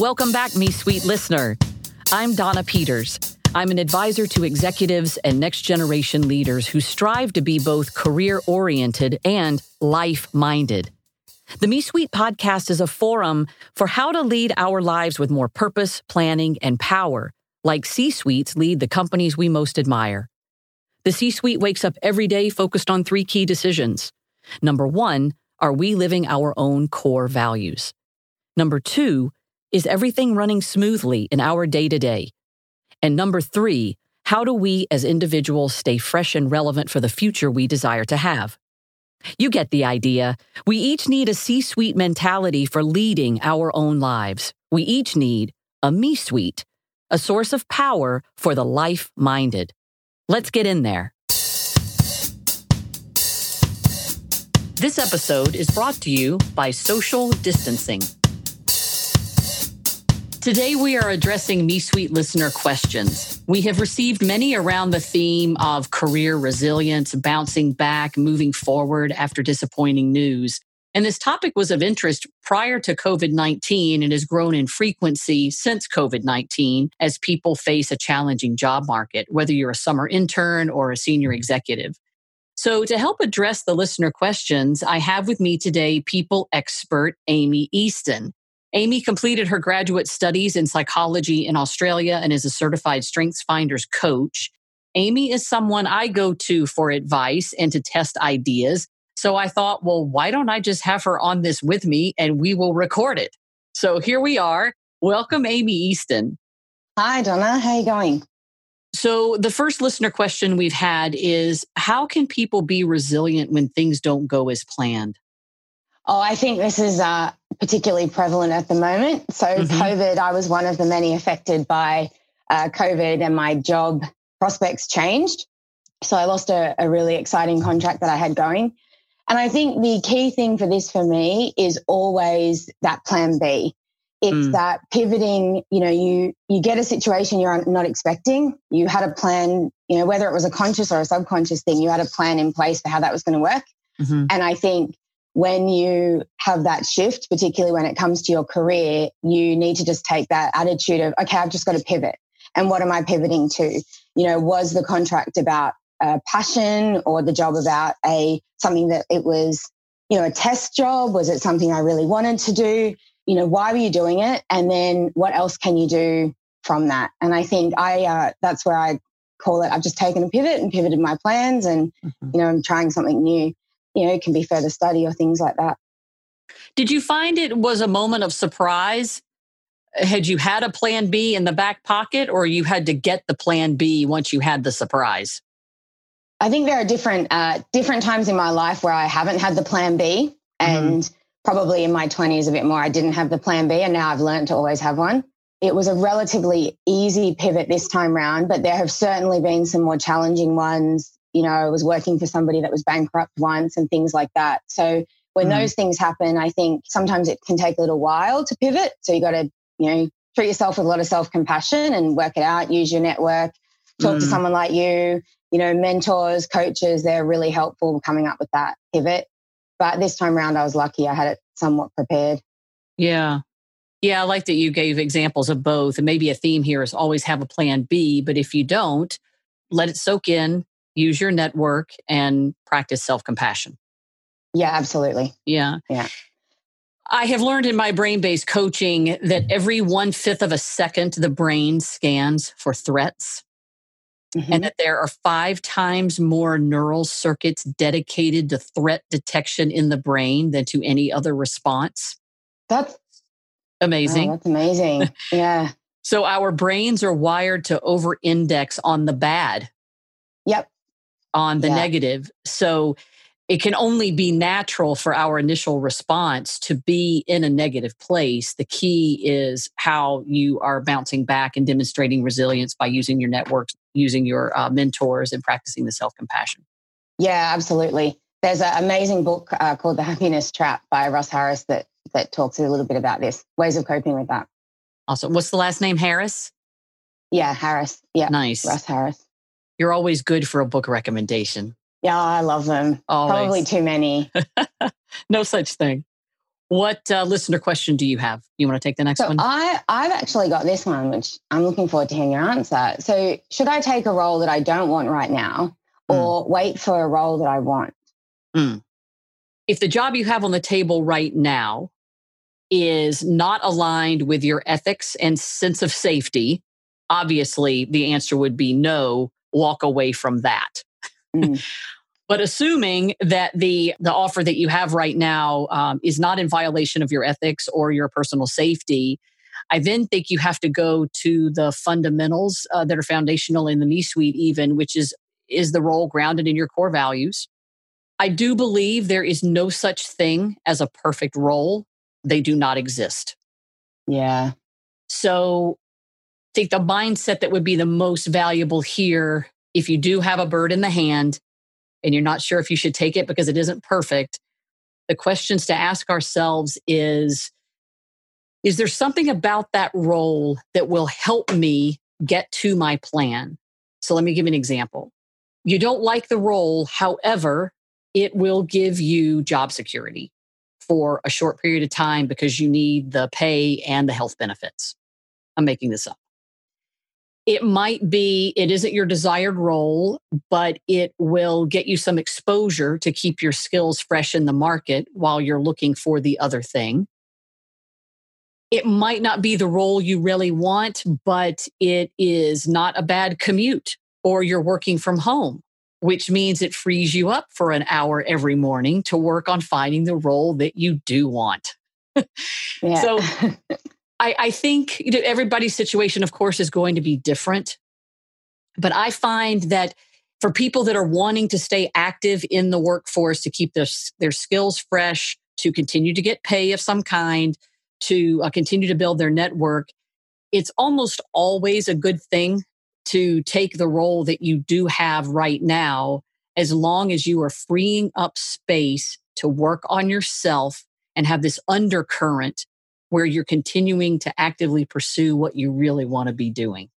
Welcome back, Me Suite listener. I'm Donna Peters. I'm an advisor to executives and next generation leaders who strive to be both career oriented and life minded. The Me Suite podcast is a forum for how to lead our lives with more purpose, planning, and power, like C suites lead the companies we most admire. The C suite wakes up every day focused on three key decisions. Number one, are we living our own core values? Number two, is everything running smoothly in our day to day? And number three, how do we as individuals stay fresh and relevant for the future we desire to have? You get the idea. We each need a C suite mentality for leading our own lives. We each need a me suite, a source of power for the life minded. Let's get in there. This episode is brought to you by Social Distancing. Today, we are addressing Me Suite listener questions. We have received many around the theme of career resilience, bouncing back, moving forward after disappointing news. And this topic was of interest prior to COVID 19 and has grown in frequency since COVID 19 as people face a challenging job market, whether you're a summer intern or a senior executive. So, to help address the listener questions, I have with me today people expert Amy Easton. Amy completed her graduate studies in psychology in Australia and is a certified Strengths Finders coach. Amy is someone I go to for advice and to test ideas. So I thought, well, why don't I just have her on this with me and we will record it? So here we are. Welcome, Amy Easton. Hi, Donna. How you going? So the first listener question we've had is how can people be resilient when things don't go as planned? Oh, I think this is uh, particularly prevalent at the moment. So, mm-hmm. COVID, I was one of the many affected by uh, COVID, and my job prospects changed. So, I lost a, a really exciting contract that I had going. And I think the key thing for this for me is always that plan B. It's mm. that pivoting, you know, you you get a situation you're not expecting. You had a plan, you know, whether it was a conscious or a subconscious thing, you had a plan in place for how that was going to work. Mm-hmm. And I think when you have that shift, particularly when it comes to your career, you need to just take that attitude of, okay, I've just got to pivot. And what am I pivoting to? You know, was the contract about a passion or the job about a something that it was, you know, a test job? Was it something I really wanted to do? You know, why were you doing it? And then what else can you do from that? And I think I uh, that's where I call it. I've just taken a pivot and pivoted my plans, and mm-hmm. you know, I'm trying something new you know, it can be further study or things like that. Did you find it was a moment of surprise? Had you had a plan B in the back pocket or you had to get the plan B once you had the surprise? I think there are different uh, different times in my life where I haven't had the plan B mm-hmm. and mm-hmm. probably in my 20s a bit more I didn't have the plan B and now I've learned to always have one. It was a relatively easy pivot this time round, but there have certainly been some more challenging ones you know, I was working for somebody that was bankrupt once and things like that. So when mm. those things happen, I think sometimes it can take a little while to pivot. So you got to, you know, treat yourself with a lot of self compassion and work it out, use your network, talk mm. to someone like you, you know, mentors, coaches, they're really helpful coming up with that pivot. But this time around, I was lucky I had it somewhat prepared. Yeah. Yeah, I like that you gave examples of both. And maybe a theme here is always have a plan B, but if you don't, let it soak in, use your network and practice self compassion. Yeah, absolutely. Yeah. Yeah. I have learned in my brain based coaching that every one fifth of a second, the brain scans for threats. Mm-hmm. And that there are five times more neural circuits dedicated to threat detection in the brain than to any other response. That's amazing. Oh, that's amazing. Yeah. so our brains are wired to over index on the bad. Yep on the yeah. negative. So it can only be natural for our initial response to be in a negative place. The key is how you are bouncing back and demonstrating resilience by using your networks, using your uh, mentors, and practicing the self compassion. Yeah, absolutely. There's an amazing book uh, called The Happiness Trap by Russ Harris that that talks a little bit about this ways of coping with that. Awesome. What's the last name? Harris. Yeah, Harris. Yeah, nice. Russ Harris. You're always good for a book recommendation. Yeah, I love them. Always. Probably too many. no such thing. What uh, listener question do you have? You want to take the next so one? I, I've actually got this one, which I'm looking forward to hearing your answer. So, should I take a role that I don't want right now hmm. or mm. wait for a role that I want? Mm. If the job you have on the table right now is not aligned with your ethics and sense of safety, obviously the answer would be no, walk away from that. Mm. But assuming that the the offer that you have right now um, is not in violation of your ethics or your personal safety, I then think you have to go to the fundamentals uh, that are foundational in the me suite, even which is is the role grounded in your core values. I do believe there is no such thing as a perfect role. They do not exist. Yeah. So think the mindset that would be the most valuable here, if you do have a bird in the hand, and you're not sure if you should take it because it isn't perfect, the questions to ask ourselves is Is there something about that role that will help me get to my plan? So let me give you an example. You don't like the role, however, it will give you job security for a short period of time because you need the pay and the health benefits. I'm making this up. It might be, it isn't your desired role, but it will get you some exposure to keep your skills fresh in the market while you're looking for the other thing. It might not be the role you really want, but it is not a bad commute or you're working from home, which means it frees you up for an hour every morning to work on finding the role that you do want. yeah. So I, I think you know, everybody's situation, of course, is going to be different. But I find that for people that are wanting to stay active in the workforce to keep their, their skills fresh, to continue to get pay of some kind, to uh, continue to build their network, it's almost always a good thing to take the role that you do have right now, as long as you are freeing up space to work on yourself and have this undercurrent where you're continuing to actively pursue what you really want to be doing.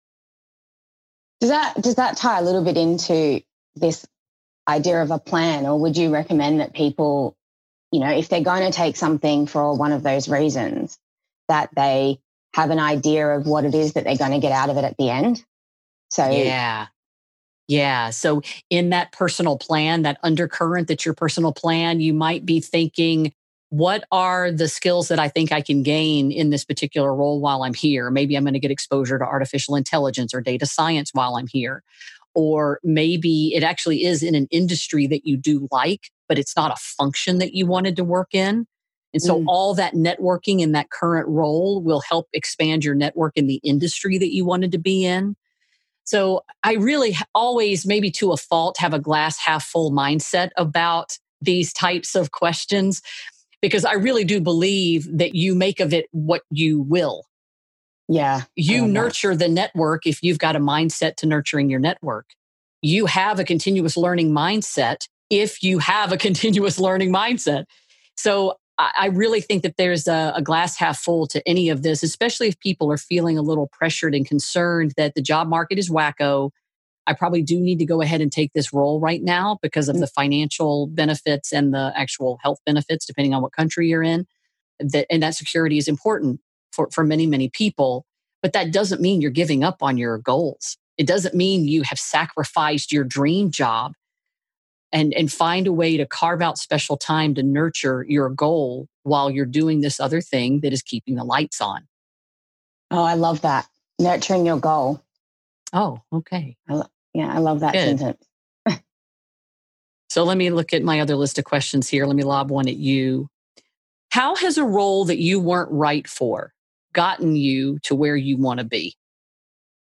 Does that does that tie a little bit into this idea of a plan or would you recommend that people you know if they're going to take something for one of those reasons that they have an idea of what it is that they're going to get out of it at the end so yeah yeah. So, in that personal plan, that undercurrent that's your personal plan, you might be thinking, what are the skills that I think I can gain in this particular role while I'm here? Maybe I'm going to get exposure to artificial intelligence or data science while I'm here. Or maybe it actually is in an industry that you do like, but it's not a function that you wanted to work in. And so mm. all that networking in that current role will help expand your network in the industry that you wanted to be in. So I really always, maybe to a fault, have a glass half full mindset about these types of questions because I really do believe that you make of it what you will. Yeah. You nurture that. the network if you've got a mindset to nurturing your network. You have a continuous learning mindset if you have a continuous learning mindset. So I really think that there's a, a, glass half full to any of this, especially if people are feeling a little pressured and concerned that the job market is wacko I probably do need to go ahead and take this role right now because of mm. the financial benefits and the actual health benefits, depending on what country you're in. That, and that security is important for, for many, many people. But that doesn't mean you're giving up on your goals. It doesn't mean you have sacrificed your dream job and, and find a way to carve out special time to nurture your goal while you're doing this other thing that is keeping the lights on. Oh, I love that. Nurturing your goal. Oh, okay. I, yeah, I love that Good. sentence. so let me look at my other list of questions here. Let me lob one at you. How has a role that you weren't right for gotten you to where you want to be?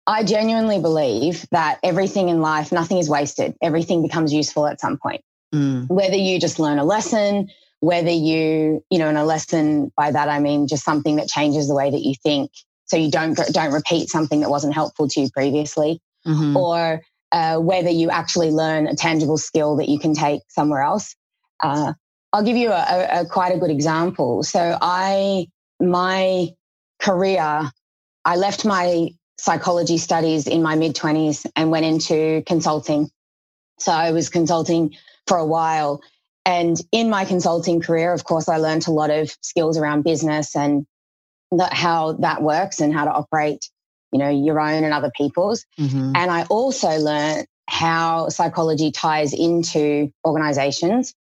I genuinely believe that everything in life, nothing is wasted. Everything becomes useful at some point. Mm. Whether you just learn a lesson, whether you, you know, in a lesson by that I mean just something that changes the way that you think, so you don't don't repeat something that wasn't helpful to you previously, mm-hmm. or uh, whether you actually learn a tangible skill that you can take somewhere else. Uh, I'll give you a, a, quite a good example. So I, my career, I left my psychology studies in my mid twenties and went into consulting. So I was consulting for a while And in my consulting career, of course, I learned a lot of skills around business and that how that works and how to operate, you know, your own and other people's. Mm-hmm. And I also learned how psychology ties into organizations.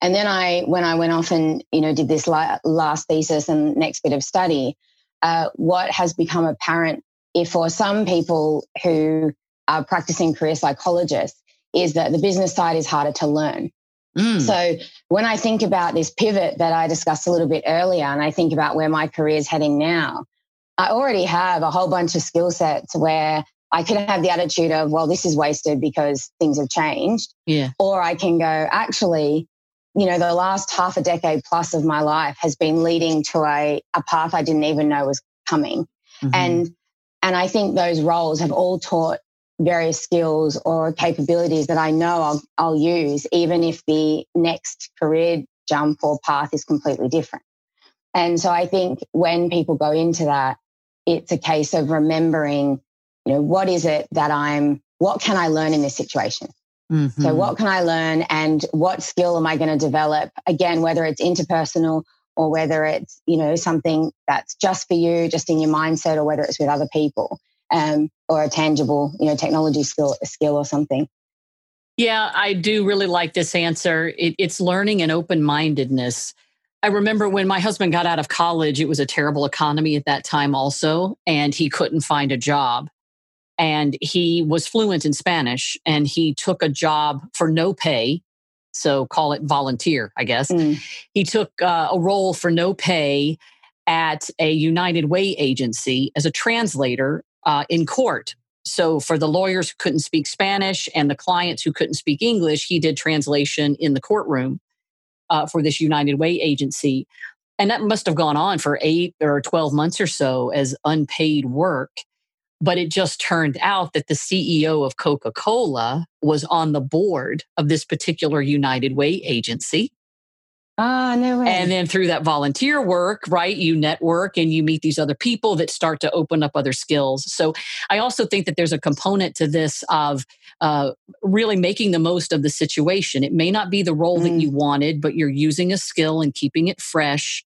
And then I, when I went off and, you know, did this last thesis and next bit of study, uh, what has become apparent if for some people who are practicing career psychologists is that the business side is harder to learn. Mm. So when I think about this pivot that I discussed a little bit earlier, and I think about where my career is heading now, I already have a whole bunch of skill sets where I can have the attitude of, well, this is wasted because things have changed. Yeah. Or I can go, actually, you know, the last half a decade plus of my life has been leading to a, a path I didn't even know was coming. Mm-hmm. And and I think those roles have all taught various skills or capabilities that I know I'll, I'll use, even if the next career jump or path is completely different. And so I think when people go into that, it's a case of remembering, you know, what is it that I'm, what can I learn in this situation? Mm-hmm. So, what can I learn and what skill am I going to develop? Again, whether it's interpersonal or whether it's, you know, something that's just for you, just in your mindset, or whether it's with other people um, or a tangible, you know, technology skill, skill or something. Yeah, I do really like this answer. It, it's learning and open mindedness. I remember when my husband got out of college, it was a terrible economy at that time, also, and he couldn't find a job. And he was fluent in Spanish and he took a job for no pay. So call it volunteer, I guess. Mm. He took uh, a role for no pay at a United Way agency as a translator uh, in court. So for the lawyers who couldn't speak Spanish and the clients who couldn't speak English, he did translation in the courtroom uh, for this United Way agency. And that must have gone on for eight or 12 months or so as unpaid work. But it just turned out that the CEO of Coca Cola was on the board of this particular United Way agency. Ah, no way. And then through that volunteer work, right, you network and you meet these other people that start to open up other skills. So I also think that there's a component to this of uh, really making the most of the situation. It may not be the role mm. that you wanted, but you're using a skill and keeping it fresh.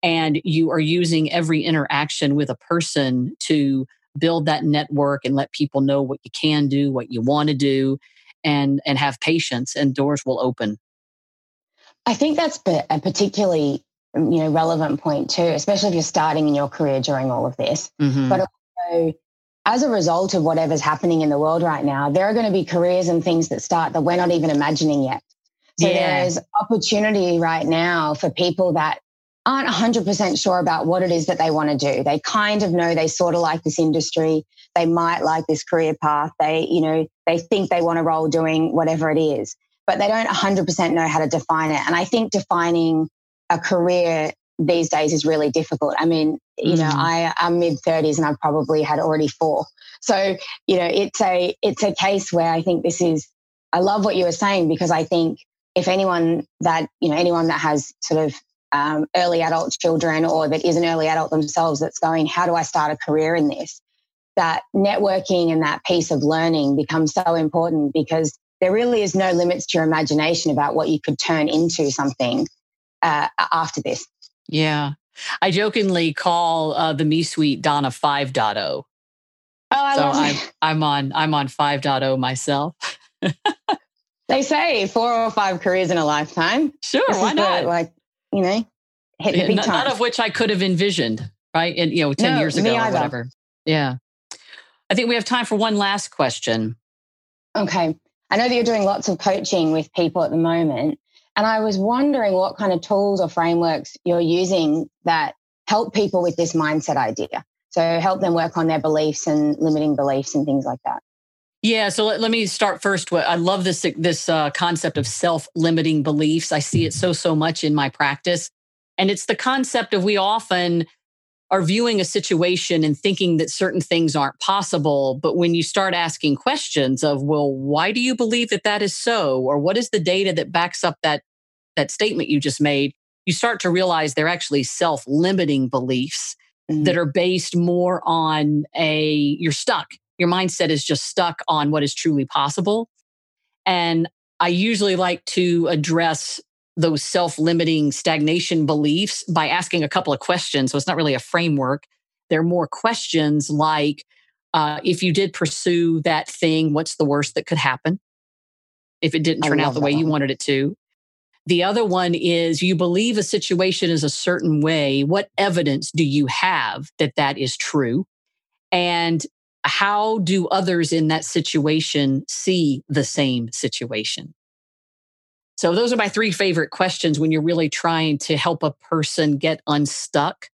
And you are using every interaction with a person to build that network and let people know what you can do, what you want to do, and and have patience, and doors will open. I think that's a particularly you know relevant point too, especially if you're starting in your career during all of this. Mm-hmm. But also, as a result of whatever's happening in the world right now, there are going to be careers and things that start that we're not even imagining yet. So yeah. there's opportunity right now for people that aren't 100% sure about what it is that they want to do. They kind of know they sort of like this industry. They might like this career path. They, you know, they think they want a role doing whatever it is but they don't 100% know how to define it. And I think defining a career these days is really difficult. I mean, you mm. know, I am mid 30s and I've probably had already four. So, you know, it's a it's a case where I think this is I love what you were saying because I think if anyone that, you know, anyone that has sort of um, early adult children or that is an early adult themselves that's going, how do I start a career in this? That networking and that piece of learning becomes so important because there really is no limits to your imagination about what you could turn into something uh, after this. Yeah. I jokingly call uh, the Me Suite Donna 5.0. Oh, I so love I'm, I'm on I'm on 5.0 myself. they say four or five careers in a lifetime. Sure, this why not? The, like, you know, hit the big none, none of which I could have envisioned, right? And you know, 10 no, years ago or whatever. Yeah. I think we have time for one last question. Okay. I know that you're doing lots of coaching with people at the moment. And I was wondering what kind of tools or frameworks you're using that help people with this mindset idea. So help them work on their beliefs and limiting beliefs and things like that. Yeah, so let, let me start first. I love this this uh, concept of self limiting beliefs. I see it so so much in my practice, and it's the concept of we often are viewing a situation and thinking that certain things aren't possible. But when you start asking questions of, well, why do you believe that that is so? Or what is the data that backs up that, that statement you just made? You start to realize they're actually self limiting beliefs mm-hmm. that are based more on a, you're stuck. Your mindset is just stuck on what is truly possible. And I usually like to address those self limiting stagnation beliefs by asking a couple of questions. So it's not really a framework. They're more questions like uh, if you did pursue that thing, what's the worst that could happen? If it didn't turn out the way one. you wanted it to. The other one is you believe a situation is a certain way. What evidence do you have that that is true? And how do others in that situation see the same situation? So, those are my three favorite questions when you're really trying to help a person get unstuck.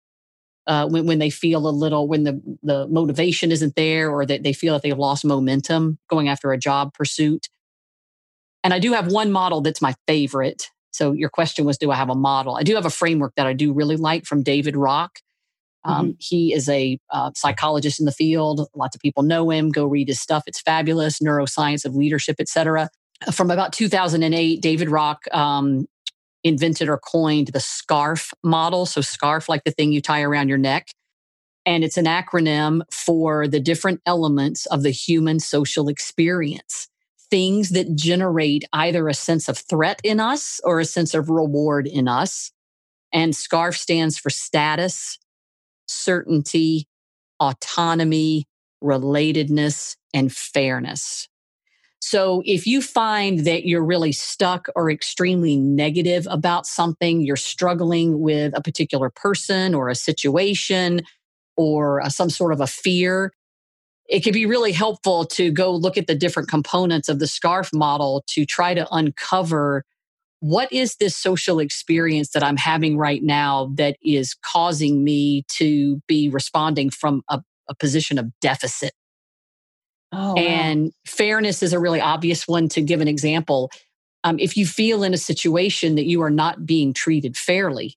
Uh, when, when they feel a little, when the, the motivation isn't there or that they feel that they've lost momentum going after a job pursuit. And I do have one model that's my favorite. So, your question was Do I have a model? I do have a framework that I do really like from David Rock. Um, mm-hmm. He is a uh, psychologist in the field. Lots of people know him. Go read his stuff. It's fabulous. Neuroscience of leadership, etc from about 2008, David Rock um, invented or coined the SCARF model. So, SCARF, like the thing you tie around your neck. And it's an acronym for the different elements of the human social experience. Things that generate either a sense of threat in us or a sense of reward in us. And SCARF stands for status, certainty, autonomy, relatedness, and fairness. So if you find that you're really stuck or extremely negative about something, you're struggling with a particular person or a situation or uh, some sort of a fear, it can be really helpful to go look at the different components of the SCARF model to try to uncover what is this social experience that I'm having right now that is causing me to be responding from a, a position of deficit Oh, and wow. fairness is a really obvious one to give an example. Um, if you feel in a situation that you are not being treated fairly,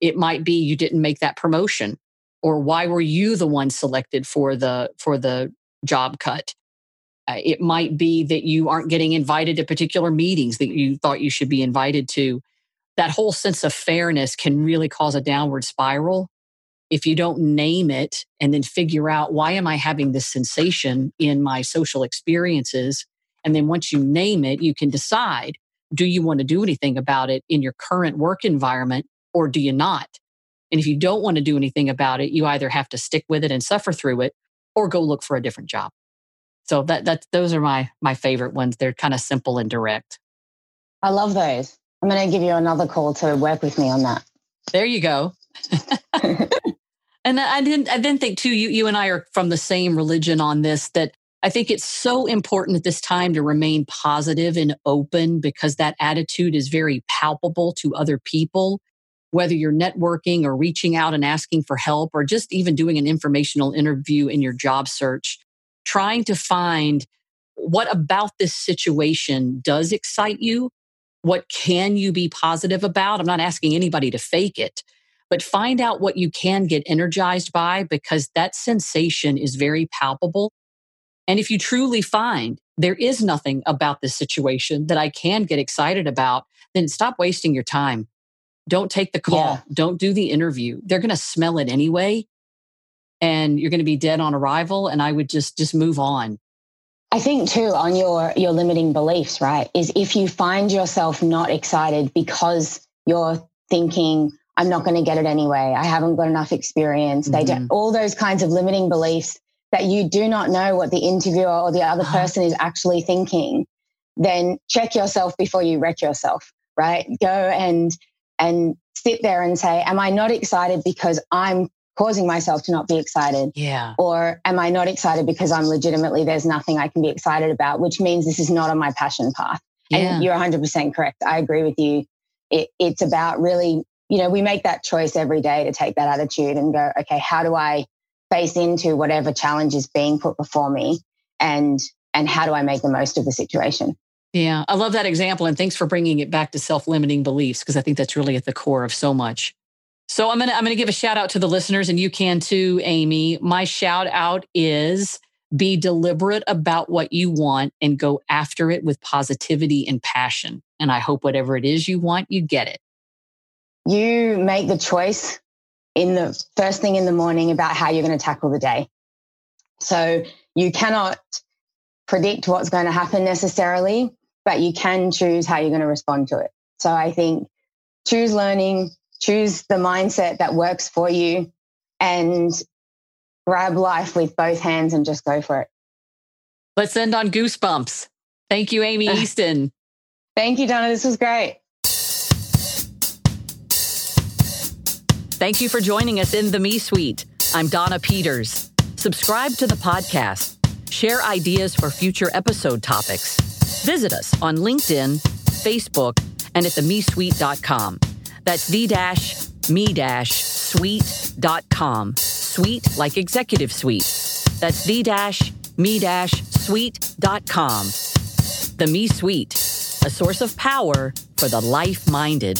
it might be you didn't make that promotion, or why were you the one selected for the for the job cut? Uh, it might be that you aren't getting invited to particular meetings that you thought you should be invited to. That whole sense of fairness can really cause a downward spiral if you don't name it and then figure out why am I having this sensation in my social experiences? And then once you name it, you can decide do you want to do anything about it in your current work environment or do you not? And if you don't want to do anything about it, you either have to stick with it and suffer through it or go look for a different job. So that that those are my my favorite ones. They're kind of simple and direct. I love those. I'm going to give you another call to work with me on that. There you go. and I didn't I didn't think too you you and I are from the same religion on this that I think it's so important at this time to remain positive and open because that attitude is very palpable to other people. Whether you're networking or reaching out and asking for help or just even doing an informational interview in your job search trying to find what about this situation does excite you what can you be positive about? I'm not asking anybody to fake it but find out what you can get energized by because that sensation is very palpable. And if you truly find there is nothing about this situation that I can get excited about, then stop wasting your time. Don't take the call. Yeah. Don't do the interview. They're going to smell it anyway. And you're going to be dead on arrival. And I would just, just move on. I think too on your your limiting beliefs, right? Is if you find yourself not excited because you're thinking, I'm not going to get it anyway. I haven't got enough experience. Mm-hmm. They do all those kinds of limiting beliefs that you do not know what the interviewer or the other uh-huh. person is actually thinking. Then check yourself before you wreck yourself, right? Go and and sit there and say, Am I not excited because I'm causing myself to not be excited? Yeah. Or am I not excited because I'm legitimately there's nothing I can be excited about, which means this is not on my passion path. Yeah. And you're 100% correct. I agree with you. It, it's about really you know, we make that choice every day to take that attitude and go, okay, how do I face into whatever challenge is being put before me and and how do I make the most of the situation? Yeah, I love that example and thanks for bringing it back to self-limiting beliefs because I think that's really at the core of so much. So I'm going to I'm going to give a shout out to the listeners and you can too, Amy. My shout out is be deliberate about what you want and go after it with positivity and passion. And I hope whatever it is you want, you get it you make the choice in the first thing in the morning about how you're going to tackle the day. So you cannot predict what's going to happen necessarily, but you can choose how you're going to respond to it. So I think choose learning, choose the mindset that works for you, and grab life with both hands and just go for it. Let's end on goosebumps. Thank you, Amy Easton. Thank you, Donna. This was great. Thank you for joining us in the Me Suite. I'm Donna Peters. Subscribe to the podcast. Share ideas for future episode topics. Visit us on LinkedIn, Facebook, and at themesuite.com. That's the dash me dash suite.com. Suite like executive suite. That's the dash me dash suite.com. The Me Suite, a source of power for the life minded.